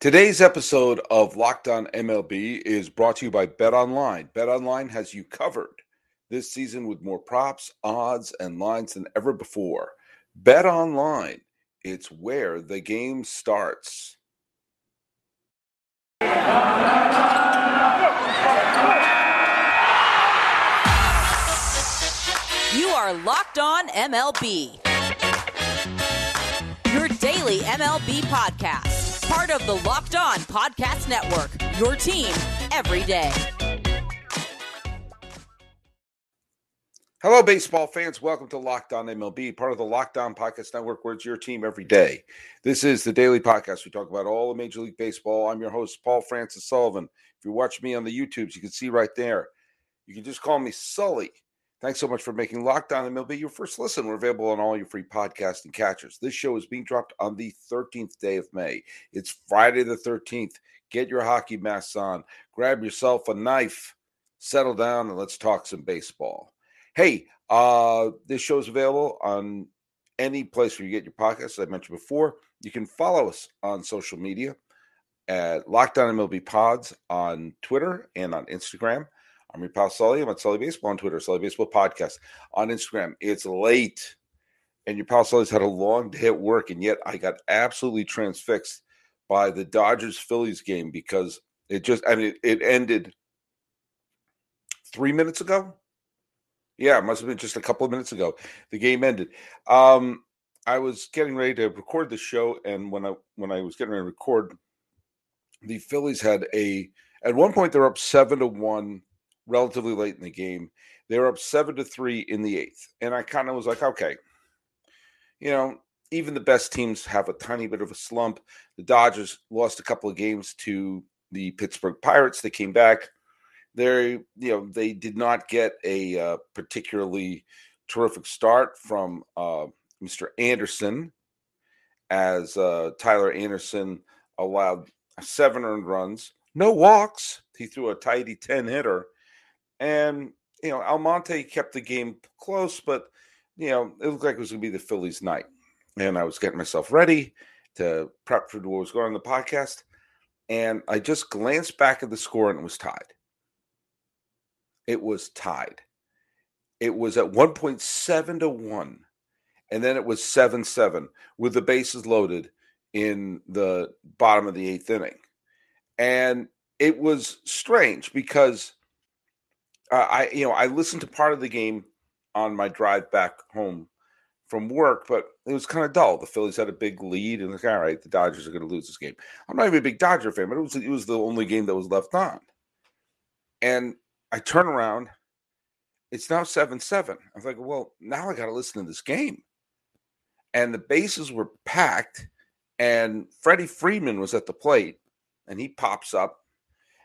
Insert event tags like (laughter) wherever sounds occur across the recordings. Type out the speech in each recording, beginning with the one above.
Today's episode of Locked On MLB is brought to you by Bet Online. Bet Online has you covered this season with more props, odds, and lines than ever before. Bet Online, it's where the game starts. You are Locked On MLB, your daily MLB podcast part of the Locked On Podcast Network. Your team every day. Hello, baseball fans. Welcome to Locked On MLB, part of the Locked On Podcast Network, where it's your team every day. This is the daily podcast. We talk about all of Major League Baseball. I'm your host, Paul Francis Sullivan. If you watch me on the YouTubes, you can see right there. You can just call me Sully. Thanks so much for making Locked On MLB your first listen. We're available on all your free podcast and catchers. This show is being dropped on the 13th day of May. It's Friday the 13th. Get your hockey masks on, grab yourself a knife, settle down, and let's talk some baseball. Hey, uh, this show is available on any place where you get your podcasts. As I mentioned before, you can follow us on social media at Locked On MLB Pods on Twitter and on Instagram. I'm your pal Sully. I'm at Sully Baseball on Twitter, Sully Baseball Podcast on Instagram. It's late, and your pal Sully's had a long day at work, and yet I got absolutely transfixed by the Dodgers Phillies game because it just, I mean, it, it ended three minutes ago. Yeah, it must have been just a couple of minutes ago. The game ended. Um, I was getting ready to record the show, and when I when I was getting ready to record, the Phillies had a at one point they're up seven to one relatively late in the game. They were up seven to three in the eighth. And I kind of was like, okay, you know, even the best teams have a tiny bit of a slump. The Dodgers lost a couple of games to the Pittsburgh Pirates. They came back. They, you know, they did not get a uh, particularly terrific start from uh, Mr. Anderson, as uh, Tyler Anderson allowed seven earned runs, no walks. He threw a tidy 10 hitter and, you know, Almonte kept the game close, but, you know, it looked like it was going to be the Phillies' night. And I was getting myself ready to prep for what was going on the podcast. And I just glanced back at the score and it was tied. It was tied. It was at 1.7 to 1. And then it was 7 7 with the bases loaded in the bottom of the eighth inning. And it was strange because uh, I you know I listened to part of the game on my drive back home from work, but it was kind of dull. The Phillies had a big lead, and like, all right, the Dodgers are going to lose this game. I'm not even a big Dodger fan, but it was it was the only game that was left on. And I turn around, it's now seven seven. I was like, well, now I got to listen to this game. And the bases were packed, and Freddie Freeman was at the plate, and he pops up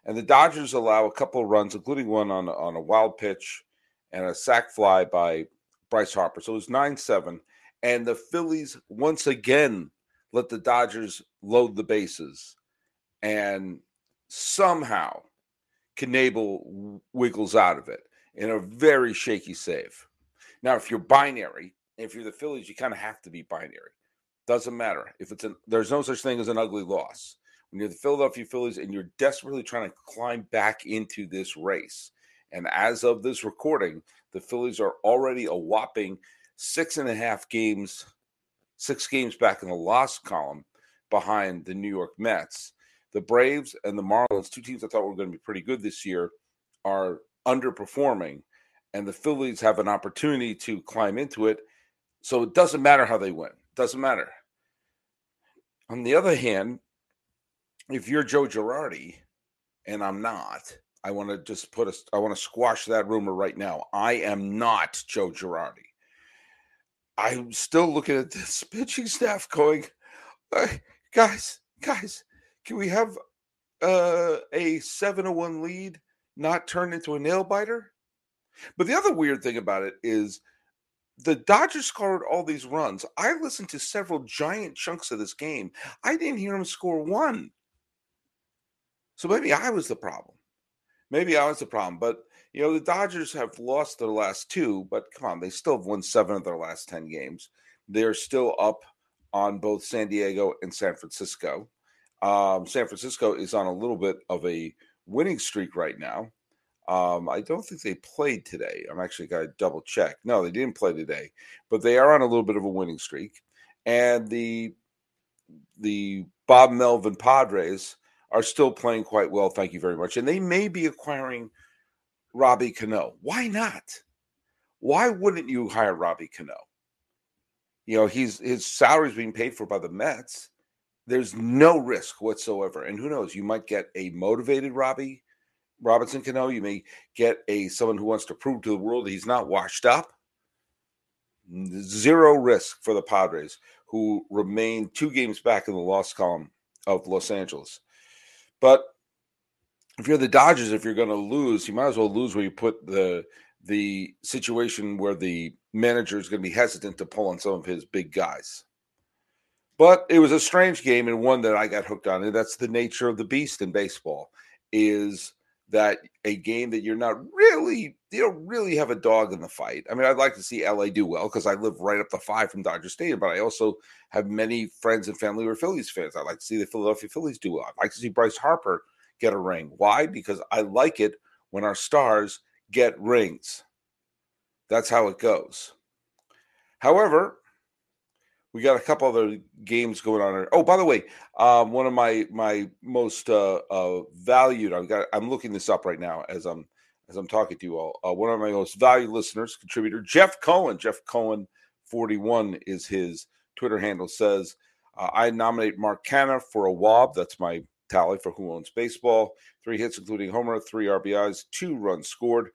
and the Dodgers allow a couple of runs, including one on on a wild pitch and a sac fly by Bryce Harper. So it was nine seven, and the Phillies once again let the Dodgers load the bases, and somehow Knebel wiggles out of it in a very shaky save. Now, if you're binary, if you're the Phillies, you kind of have to be binary. Doesn't matter if it's an. There's no such thing as an ugly loss when you're the Philadelphia Phillies and you're desperately trying to climb back into this race. And as of this recording, the Phillies are already a whopping six and a half games, six games back in the loss column behind the New York Mets. The Braves and the Marlins, two teams I thought were going to be pretty good this year, are underperforming. And the Phillies have an opportunity to climb into it. So it doesn't matter how they win. Doesn't matter. On the other hand, if you're Joe Girardi, and I'm not, I want to just put a, I want to squash that rumor right now. I am not Joe Girardi. I'm still looking at this pitching staff going, guys, guys, can we have uh, a 7 1 lead not turn into a nail biter? But the other weird thing about it is the Dodgers scored all these runs. I listened to several giant chunks of this game. I didn't hear them score one. So maybe I was the problem. Maybe I was the problem. But you know, the Dodgers have lost their last two, but come on, they still have won seven of their last ten games. They're still up on both San Diego and San Francisco. Um, San Francisco is on a little bit of a winning streak right now. Um, I don't think they played today. I'm actually got to double check. No, they didn't play today, but they are on a little bit of a winning streak. And the the Bob Melvin Padres are still playing quite well. Thank you very much. And they may be acquiring Robbie Cano. Why not? Why wouldn't you hire Robbie Cano? You know, he's his salary is being paid for by the Mets. There's no risk whatsoever. And who knows, you might get a motivated Robbie Robinson Cano. You may get a someone who wants to prove to the world that he's not washed up. Zero risk for the Padres, who remain two games back in the loss column of Los Angeles. But if you're the Dodgers, if you're going to lose, you might as well lose where you put the the situation where the manager is going to be hesitant to pull on some of his big guys. But it was a strange game and one that I got hooked on, and that's the nature of the beast in baseball. Is that a game that you're not really you don't really have a dog in the fight. I mean, I'd like to see LA do well because I live right up the five from Dodger Stadium, but I also have many friends and family who are Phillies fans. I'd like to see the Philadelphia Phillies do well. I'd like to see Bryce Harper get a ring. Why? Because I like it when our stars get rings. That's how it goes. However, we got a couple other games going on. Oh, by the way, um, one of my my most uh, uh, valued. I've got. I'm looking this up right now as I'm as I'm talking to you all. Uh, one of my most valued listeners, contributor Jeff Cohen. Jeff Cohen, 41 is his Twitter handle. Says uh, I nominate Mark Canha for a WOB. That's my tally for who owns baseball. Three hits, including homer, three RBIs, two runs scored.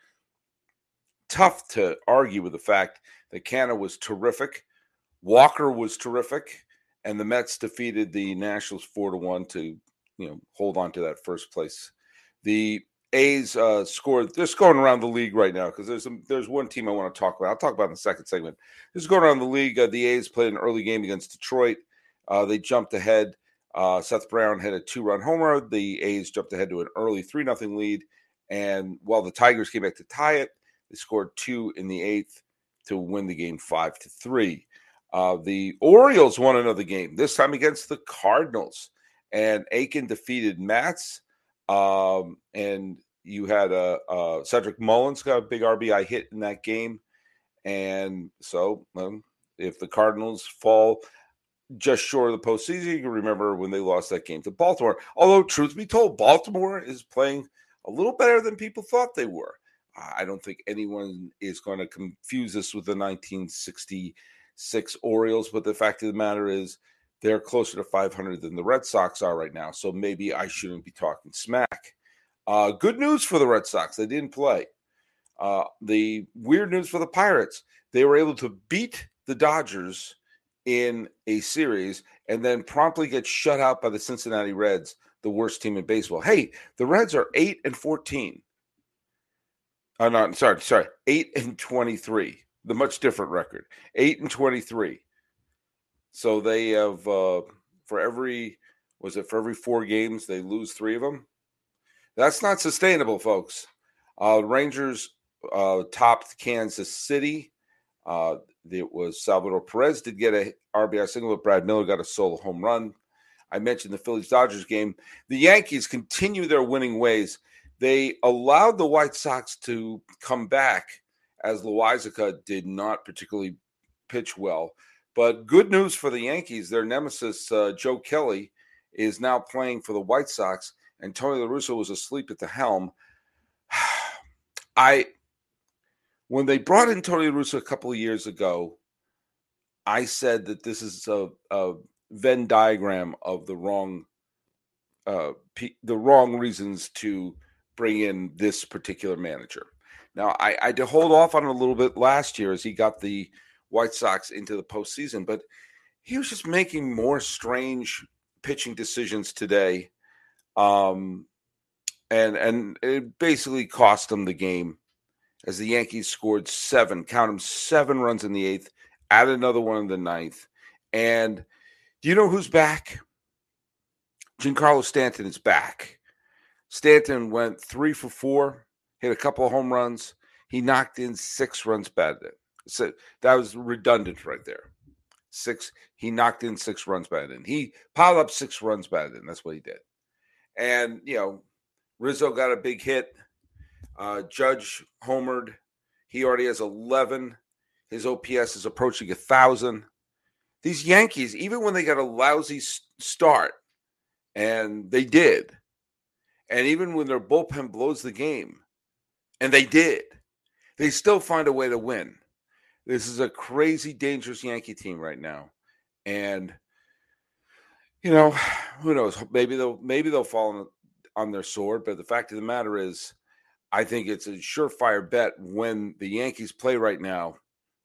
Tough to argue with the fact that Canha was terrific Walker was terrific, and the Mets defeated the Nationals four to one to you know hold on to that first place. The A's uh, scored. They're going around the league right now because there's a, there's one team I want to talk about. I'll talk about in the second segment. This is going around the league. Uh, the A's played an early game against Detroit. Uh, they jumped ahead. Uh, Seth Brown had a two run homer. The A's jumped ahead to an early three nothing lead, and while the Tigers came back to tie it, they scored two in the eighth to win the game five to three. Uh, the Orioles won another game, this time against the Cardinals. And Akin defeated Matz. Um, and you had a, uh, Cedric Mullins got a big RBI hit in that game. And so um, if the Cardinals fall just short of the postseason, you can remember when they lost that game to Baltimore. Although, truth be told, Baltimore is playing a little better than people thought they were. I don't think anyone is going to confuse this with the 1960 six Orioles, but the fact of the matter is they're closer to 500 than the Red Sox are right now. So maybe I shouldn't be talking smack. Uh, good news for the Red Sox. They didn't play. Uh, the weird news for the Pirates. They were able to beat the Dodgers in a series and then promptly get shut out by the Cincinnati Reds, the worst team in baseball. Hey, the Reds are 8 and 14. Oh, no, sorry, sorry, 8 and 23 the much different record, eight and twenty-three. So they have uh, for every was it for every four games they lose three of them. That's not sustainable, folks. Uh, Rangers uh, topped Kansas City. Uh, it was Salvador Perez did get a RBI single, but Brad Miller got a solo home run. I mentioned the Phillies Dodgers game. The Yankees continue their winning ways. They allowed the White Sox to come back as Loaisiga did not particularly pitch well. But good news for the Yankees, their nemesis, uh, Joe Kelly, is now playing for the White Sox, and Tony La Russa was asleep at the helm. (sighs) I, when they brought in Tony La Russa a couple of years ago, I said that this is a, a Venn diagram of the wrong, uh, the wrong reasons to bring in this particular manager. Now, I, I to hold off on him a little bit last year as he got the White Sox into the postseason, but he was just making more strange pitching decisions today. Um, and and it basically cost them the game as the Yankees scored seven, count them seven runs in the eighth, add another one in the ninth. And do you know who's back? Giancarlo Stanton is back. Stanton went three for four hit a couple of home runs. He knocked in six runs batted. So that was redundant right there. six. He knocked in six runs by then. He piled up six runs by then. That's what he did. And you know, Rizzo got a big hit. Uh, Judge homered. He already has eleven. His OPS is approaching a thousand. These Yankees, even when they got a lousy start, and they did, and even when their bullpen blows the game, and they did, they still find a way to win. This is a crazy, dangerous Yankee team right now, and you know, (sighs) who knows? Maybe they'll maybe they'll fall on, on their sword. But the fact of the matter is, I think it's a surefire bet when the Yankees play right now.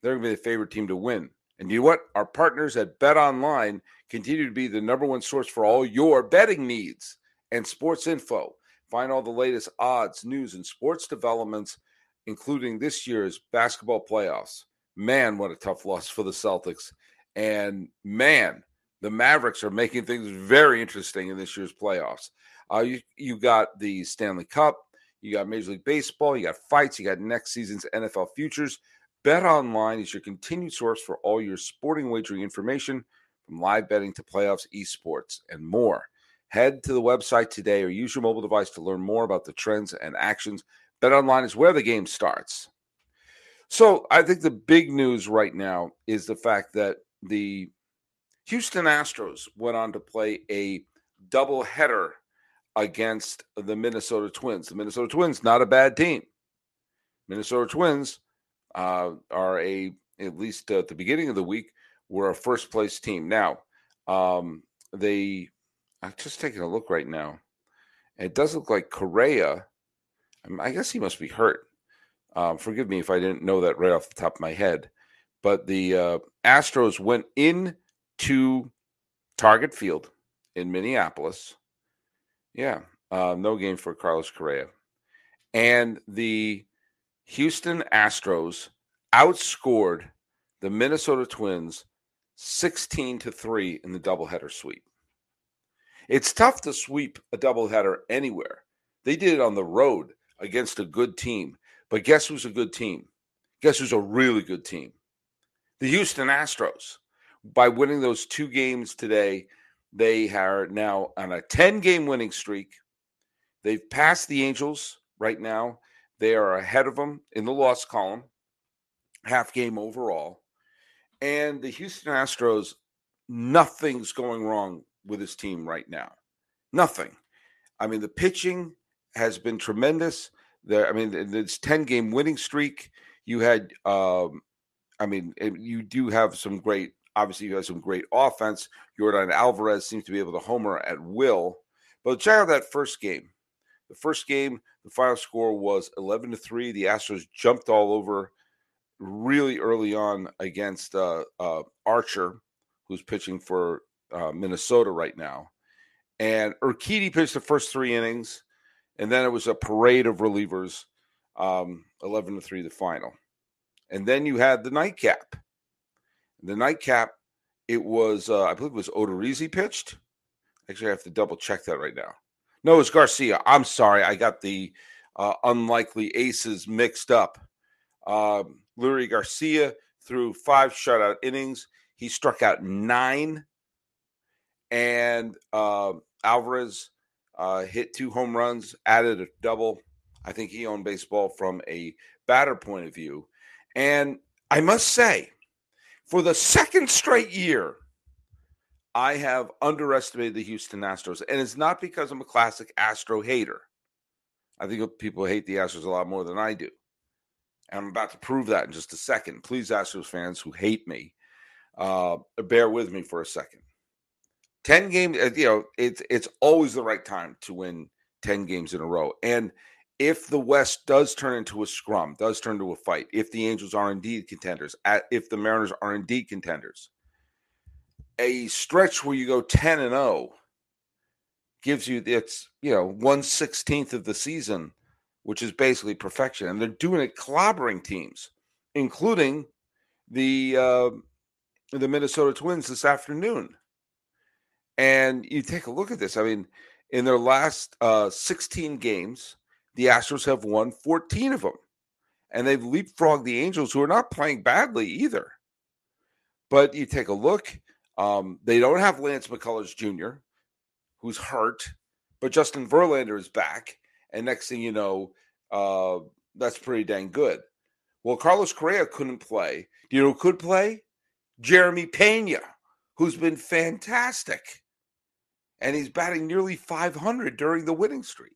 They're going to be the favorite team to win. And you know what? Our partners at Bet Online continue to be the number one source for all your betting needs and sports info. Find all the latest odds, news, and sports developments, including this year's basketball playoffs. Man, what a tough loss for the Celtics. And man, the Mavericks are making things very interesting in this year's playoffs. Uh, you, you got the Stanley Cup, you got Major League Baseball, you got fights, you got next season's NFL futures. Bet Online is your continued source for all your sporting wagering information from live betting to playoffs, esports, and more. Head to the website today or use your mobile device to learn more about the trends and actions. Bet Online is where the game starts. So, I think the big news right now is the fact that the Houston Astros went on to play a double header against the Minnesota Twins. The Minnesota Twins, not a bad team. Minnesota Twins uh, are a at least at the beginning of the week were a first place team. Now, um, they I'm just taking a look right now. It does look like Correa. I guess he must be hurt. Um, forgive me if I didn't know that right off the top of my head. But the uh, Astros went in to Target Field in Minneapolis. Yeah, uh, no game for Carlos Correa. And the Houston Astros outscored the Minnesota Twins 16 to 3 in the doubleheader sweep. It's tough to sweep a doubleheader anywhere. They did it on the road against a good team. But guess who's a good team? Guess who's a really good team? The Houston Astros. By winning those two games today, they are now on a 10 game winning streak. They've passed the Angels right now. They are ahead of them in the loss column, half game overall. And the Houston Astros, nothing's going wrong with his team right now. Nothing. I mean, the pitching has been tremendous. There, I mean, this 10 game winning streak. You had, um, I mean, you do have some great, obviously, you have some great offense. Yordan Alvarez seems to be able to homer at will. But check out that first game. The first game, the final score was 11 to 3. The Astros jumped all over really early on against uh, uh, Archer, who's pitching for uh, Minnesota right now. And Urquidy pitched the first three innings, and then it was a parade of relievers, um, 11 to 3, the final. And then you had the nightcap. The nightcap, it was, uh, I believe it was Odorizzi pitched. Actually, I have to double check that right now. No, it's Garcia. I'm sorry. I got the uh, unlikely aces mixed up. Um, Leury Garcia threw five shutout innings. He struck out nine. And uh, Alvarez uh, hit two home runs, added a double. I think he owned baseball from a batter point of view. And I must say, for the second straight year, I have underestimated the Houston Astros, and it's not because I'm a classic Astro hater. I think people hate the Astros a lot more than I do. And I'm about to prove that in just a second. Please, Astros fans who hate me, uh, bear with me for a second. 10 games, uh, you know, it's it's always the right time to win 10 games in a row. And if the West does turn into a scrum, does turn into a fight, if the Angels are indeed contenders, if the Mariners are indeed contenders, a stretch where you go 10 and 0 gives you it's you know 1 16th of the season which is basically perfection and they're doing it clobbering teams including the uh, the minnesota twins this afternoon and you take a look at this i mean in their last uh, 16 games the astros have won 14 of them and they've leapfrogged the angels who are not playing badly either But you take a look, um, they don't have Lance McCullers Jr., who's hurt, but Justin Verlander is back. And next thing you know, uh, that's pretty dang good. Well, Carlos Correa couldn't play. Do you know who could play? Jeremy Pena, who's been fantastic. And he's batting nearly 500 during the winning streak.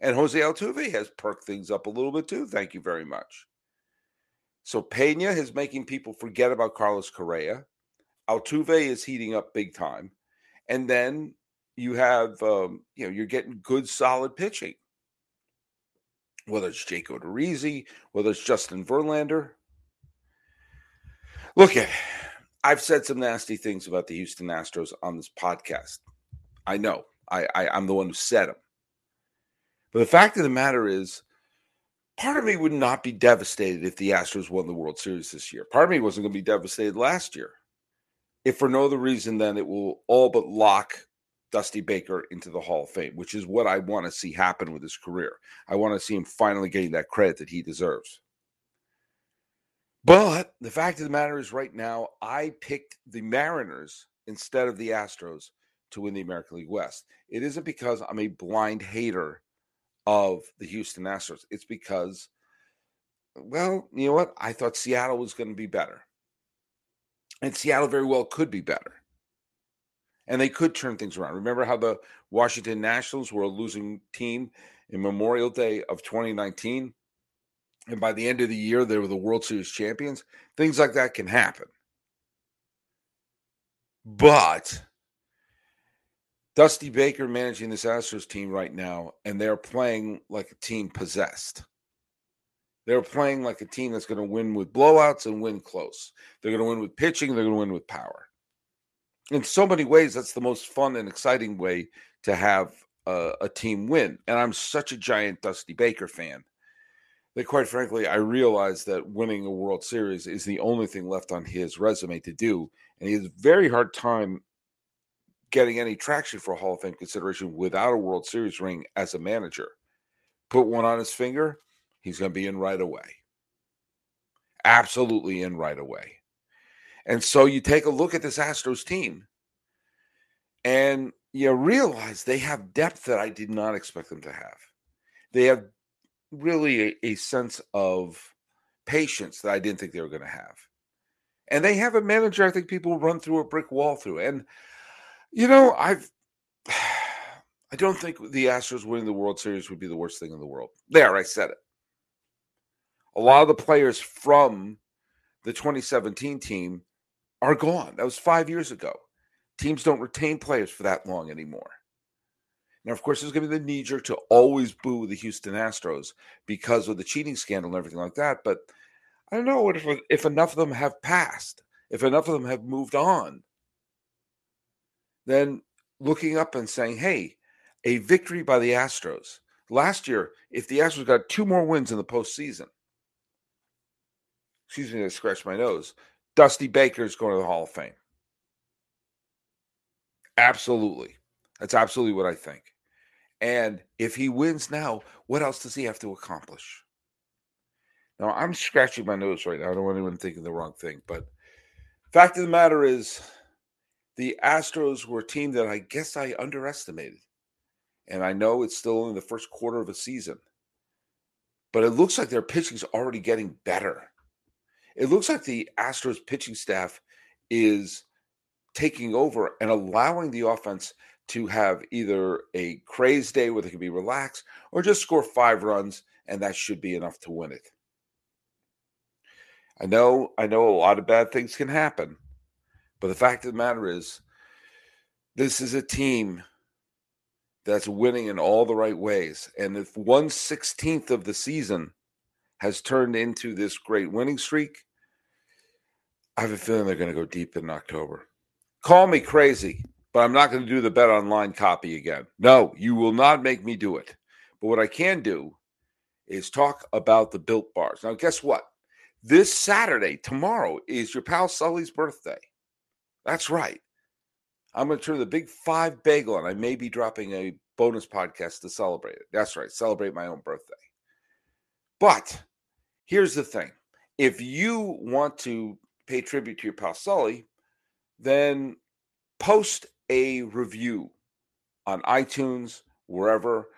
And Jose Altuve has perked things up a little bit too. Thank you very much. So Pena is making people forget about Carlos Correa. Altuve is heating up big time. And then you have, um, you know, you're getting good, solid pitching. Whether it's Jake Odorizzi, whether it's Justin Verlander. Look at, I've said some nasty things about the Houston Astros on this podcast. I know. I, I I'm the one who said them. But the fact of the matter is, part of me would not be devastated if the Astros won the World Series this year. Part of me wasn't going to be devastated last year. If for no other reason than it will all but lock Dusty Baker into the Hall of Fame, which is what I want to see happen with his career. I want to see him finally getting that credit that he deserves. But the fact of the matter is, right now, I picked the Mariners instead of the Astros to win the American League West. It isn't because I'm a blind hater of the Houston Astros. It's because, well, you know what? I thought Seattle was going to be better. And Seattle very well could be better and they could turn things around. Remember how the Washington Nationals were a losing team in Memorial Day of 2019? And by the end of the year, they were the World Series champions. Things like that can happen. But Dusty Baker managing this Astros team right now, and they're playing like a team possessed. They're playing like a team that's going to win with blowouts and win close. They're going to win with pitching. They're going to win with power in so many ways, that's the most fun and exciting way to have a, a, team win. And I'm such a giant Dusty Baker fan that, quite frankly, I realize that winning a World Series is the only thing left on his resume to do. And he has a very hard time getting any traction for a Hall of Fame consideration without a World Series ring as a manager. Put one on his finger, he's going to be in right away. Absolutely in right away. And so you take a look at this Astros team and you realize they have depth that I did not expect them to have. They have really a, a sense of patience that I didn't think they were going to have. And they have a manager I think people run through a brick wall through. And, you know, I've. (sighs) I don't think the Astros winning the World Series would be the worst thing in the world. There, I said it. A lot of the players from the 2017 team are gone. That was five years ago. Teams don't retain players for that long anymore. Now, of course, there's going to be the knee jerk to always boo the Houston Astros because of the cheating scandal and everything like that. But I don't know if, if enough of them have passed, if enough of them have moved on, then looking up and saying, hey, a victory by the Astros. Last year, if the Astros got two more wins in the postseason, excuse me, I scratched my nose. Dusty Baker is going to the Hall of Fame. Absolutely. That's absolutely what I think. And if he wins now, what else does he have to accomplish? Now, I'm scratching my nose right now. I don't want anyone thinking the wrong thing. But fact of the matter is, the Astros were a team that I guess I underestimated. And I know it's still only the first quarter of a season. But it looks like their pitching's already getting better. It looks like the Astros pitching staff is taking over and allowing the offense to have either a crazed day where they can be relaxed or just score five runs and that should be enough to win it. I know I know a lot of bad things can happen, but the fact of the matter is this is a team that's winning in all the right ways. And if one sixteenth of the season has turned into this great winning streak. I have a feeling they're going to go deep in October. Call me crazy, but I'm not going to do the bet online copy again. No, you will not make me do it. But what I can do is talk about the built bars. Now, guess what? This Saturday, tomorrow, is your pal Sully's birthday. That's right. I'm going to turn the big five bagel, and I may be dropping a bonus podcast to celebrate it. That's right, celebrate my own birthday. But here's the thing if you want to pay tribute to your pal Sully, then post a review on iTunes, wherever,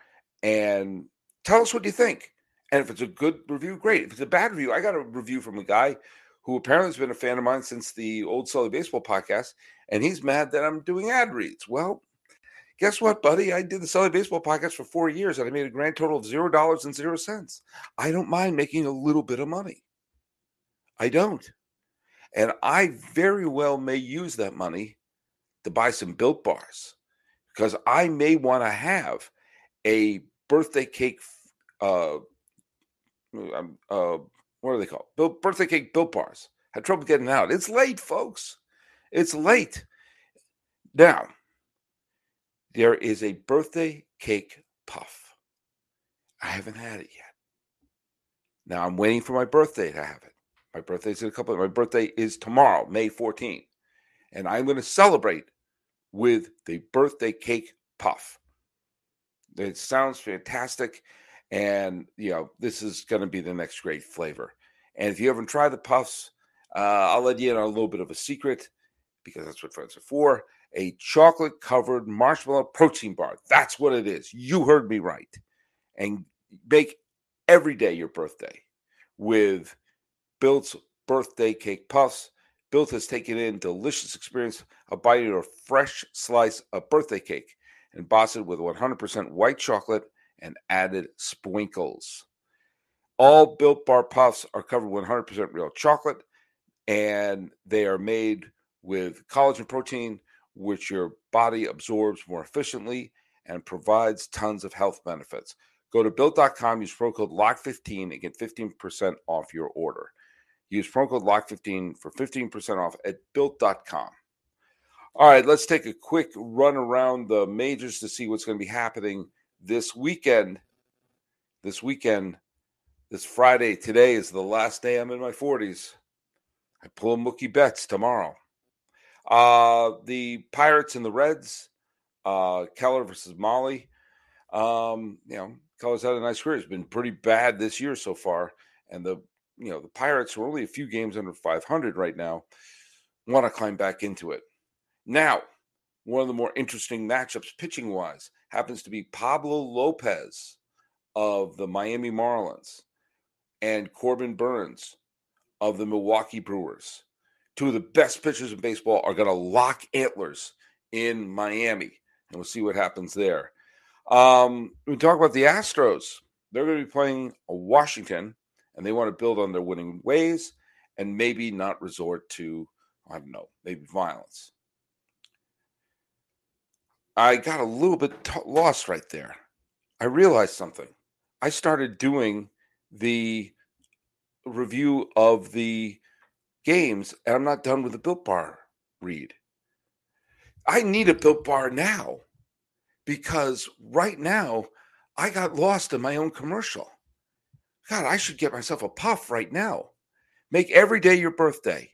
and tell us what you think. And if it's a good review, great. If it's a bad review, I got a review from a guy who apparently has been a fan of mine since the old Sully Baseball podcast, and he's mad that I'm doing ad reads. Well, guess what, buddy? I did the Sully Baseball podcast for four years, and I made a grand total of zero dollars and zero cents. I don't mind making a little bit of money. I don't. And I very well may use that money to buy some built bars because I may want to have a birthday cake. Uh, um, uh, what are they called? Built, birthday cake built bars. Had trouble getting out. It's late, folks. It's late. Now, there is a birthday cake puff. I haven't had it yet. Now I'm waiting for my birthday to have it. My birthday's in a couple. Of, my birthday is tomorrow, May 14th, and I'm going to celebrate with the birthday cake puff. It sounds fantastic, and you know this is going to be the next great flavor. And if you haven't tried the puffs, uh, I'll let you in on a little bit of a secret because that's what friends are for. A chocolate covered marshmallow protein bar. That's what it is. You heard me right. And bake every day your birthday with Built's birthday cake puffs. Built has taken in delicious experience of biting a fresh slice of birthday cake and embossed with 100% white chocolate and added sprinkles. All Built Bar Puffs are covered with 100% real chocolate, and they are made with collagen protein, which your body absorbs more efficiently and provides tons of health benefits. Go to built.com, use promo code LOCK15 and get 15% off your order. Use promo code LOCK15 for 15% off at built.com. All right, let's take a quick run around the majors to see what's going to be happening this weekend. This weekend, this Friday, today is the last day I'm in my 40s. I pull Mookie Betts tomorrow. Uh, the Pirates and the Reds, uh, Keller versus Mahle. Um, you know, Keller's had a nice career. It's been pretty bad this year so far. And the you know the Pirates who are only a few games under 500 right now. Want to climb back into it now. One of the more interesting matchups, pitching wise, happens to be Pablo Lopez of the Miami Marlins and Corbin Burnes of the Milwaukee Brewers. Two of the best pitchers in baseball are going to lock antlers in Miami, and we'll see what happens there. Um, we talk about the Astros. They're going to be playing Washington and they want to build on their winning ways and maybe not resort to, I don't know, maybe violence. I got a little bit t- lost right there. I realized something. I started doing the review of the games, and I'm not done with the Built Bar read. I need a Built Bar now because right now I got lost in my own commercial. God, I should get myself a puff right now. Make every day your birthday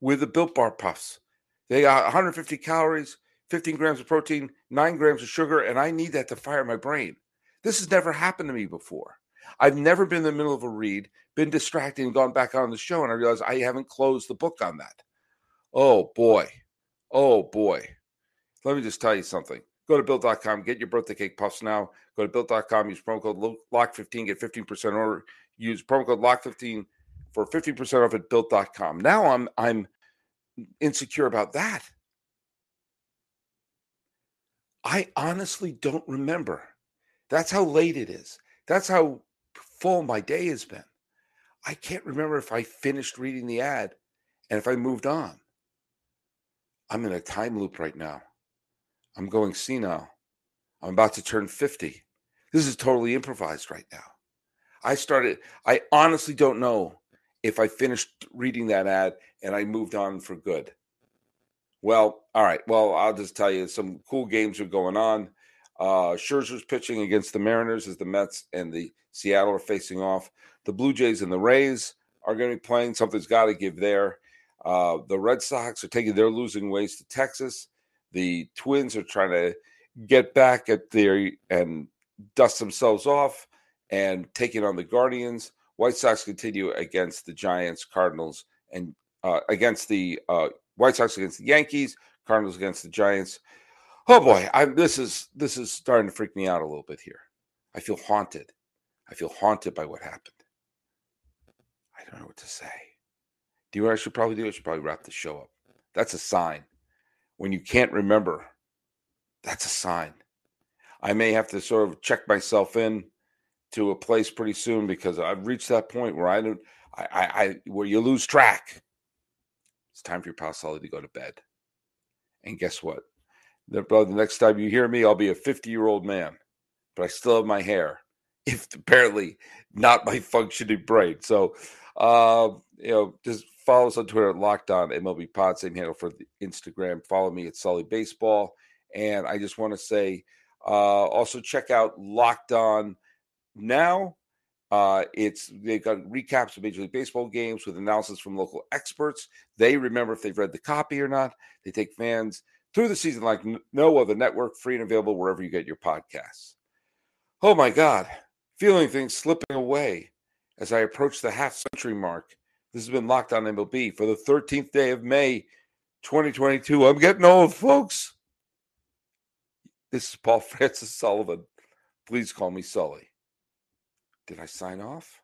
with the Built Bar Puffs. They got 150 calories, 15 grams of protein, 9 grams of sugar, and I need that to fire my brain. This has never happened to me before. I've never been in the middle of a read, been distracted, and gone back on the show, and I realize I haven't closed the book on that. Oh boy. Oh boy. Let me just tell you something. Go to built.com, get your birthday cake puffs now. Go to built.com, use promo code LOCK15, get 15% order. Use promo code LOCK15 for 15% off at built.com. Now I'm I'm insecure about that. I honestly don't remember. That's how late it is. That's how full my day has been. I can't remember if I finished reading the ad and if I moved on. I'm in a time loop right now. I'm going senile. I'm about to turn 50. This is totally improvised right now. I started, I honestly don't know if I finished reading that ad and I moved on for good. Well, all right. Well, I'll just tell you some cool games are going on. Uh, Scherzer's pitching against the Mariners as the Mets and the Seattle are facing off. The Blue Jays and the Rays are going to be playing. Something's got to give there. Uh, the Red Sox are taking their losing ways to Texas. The Twins are trying to get back at their and dust themselves off and taking on the Guardians. White Sox continue against the Giants, Cardinals, and uh, against the uh, White Sox against the Yankees, Cardinals against the Giants. Oh boy, I'm this is this is starting to freak me out a little bit here. I feel haunted. I feel haunted by what happened. I don't know what to say. Do you know what I should probably do? I should probably wrap the show up. That's a sign. When you can't remember, that's a sign. I may have to sort of check myself in to a place pretty soon because I've reached that point where I don't, I, I, I where you lose track. It's time for your pal Sully to go to bed. And guess what? The, the next time you hear me, I'll be a 50 year old man, but I still have my hair, (laughs) if apparently not my functioning brain. So, uh, you know, just follow us on Twitter at Locked On MLB Pod, same handle for the Instagram. Follow me at Sully Baseball. And I just want to say, uh, also check out Locked On now. Uh, it's they've got recaps of Major League Baseball games with analysis from local experts. They remember if they've read the copy or not. They take fans through the season like no other network, free and available wherever you get your podcasts. Oh my God, feeling things slipping away as I approach the half century mark. This has been Locked On MLB for the 13th day of May, 2022. I'm getting old, folks. This is Paul (laughs) Francis Sullivan. Please call me Sully. Did I sign off?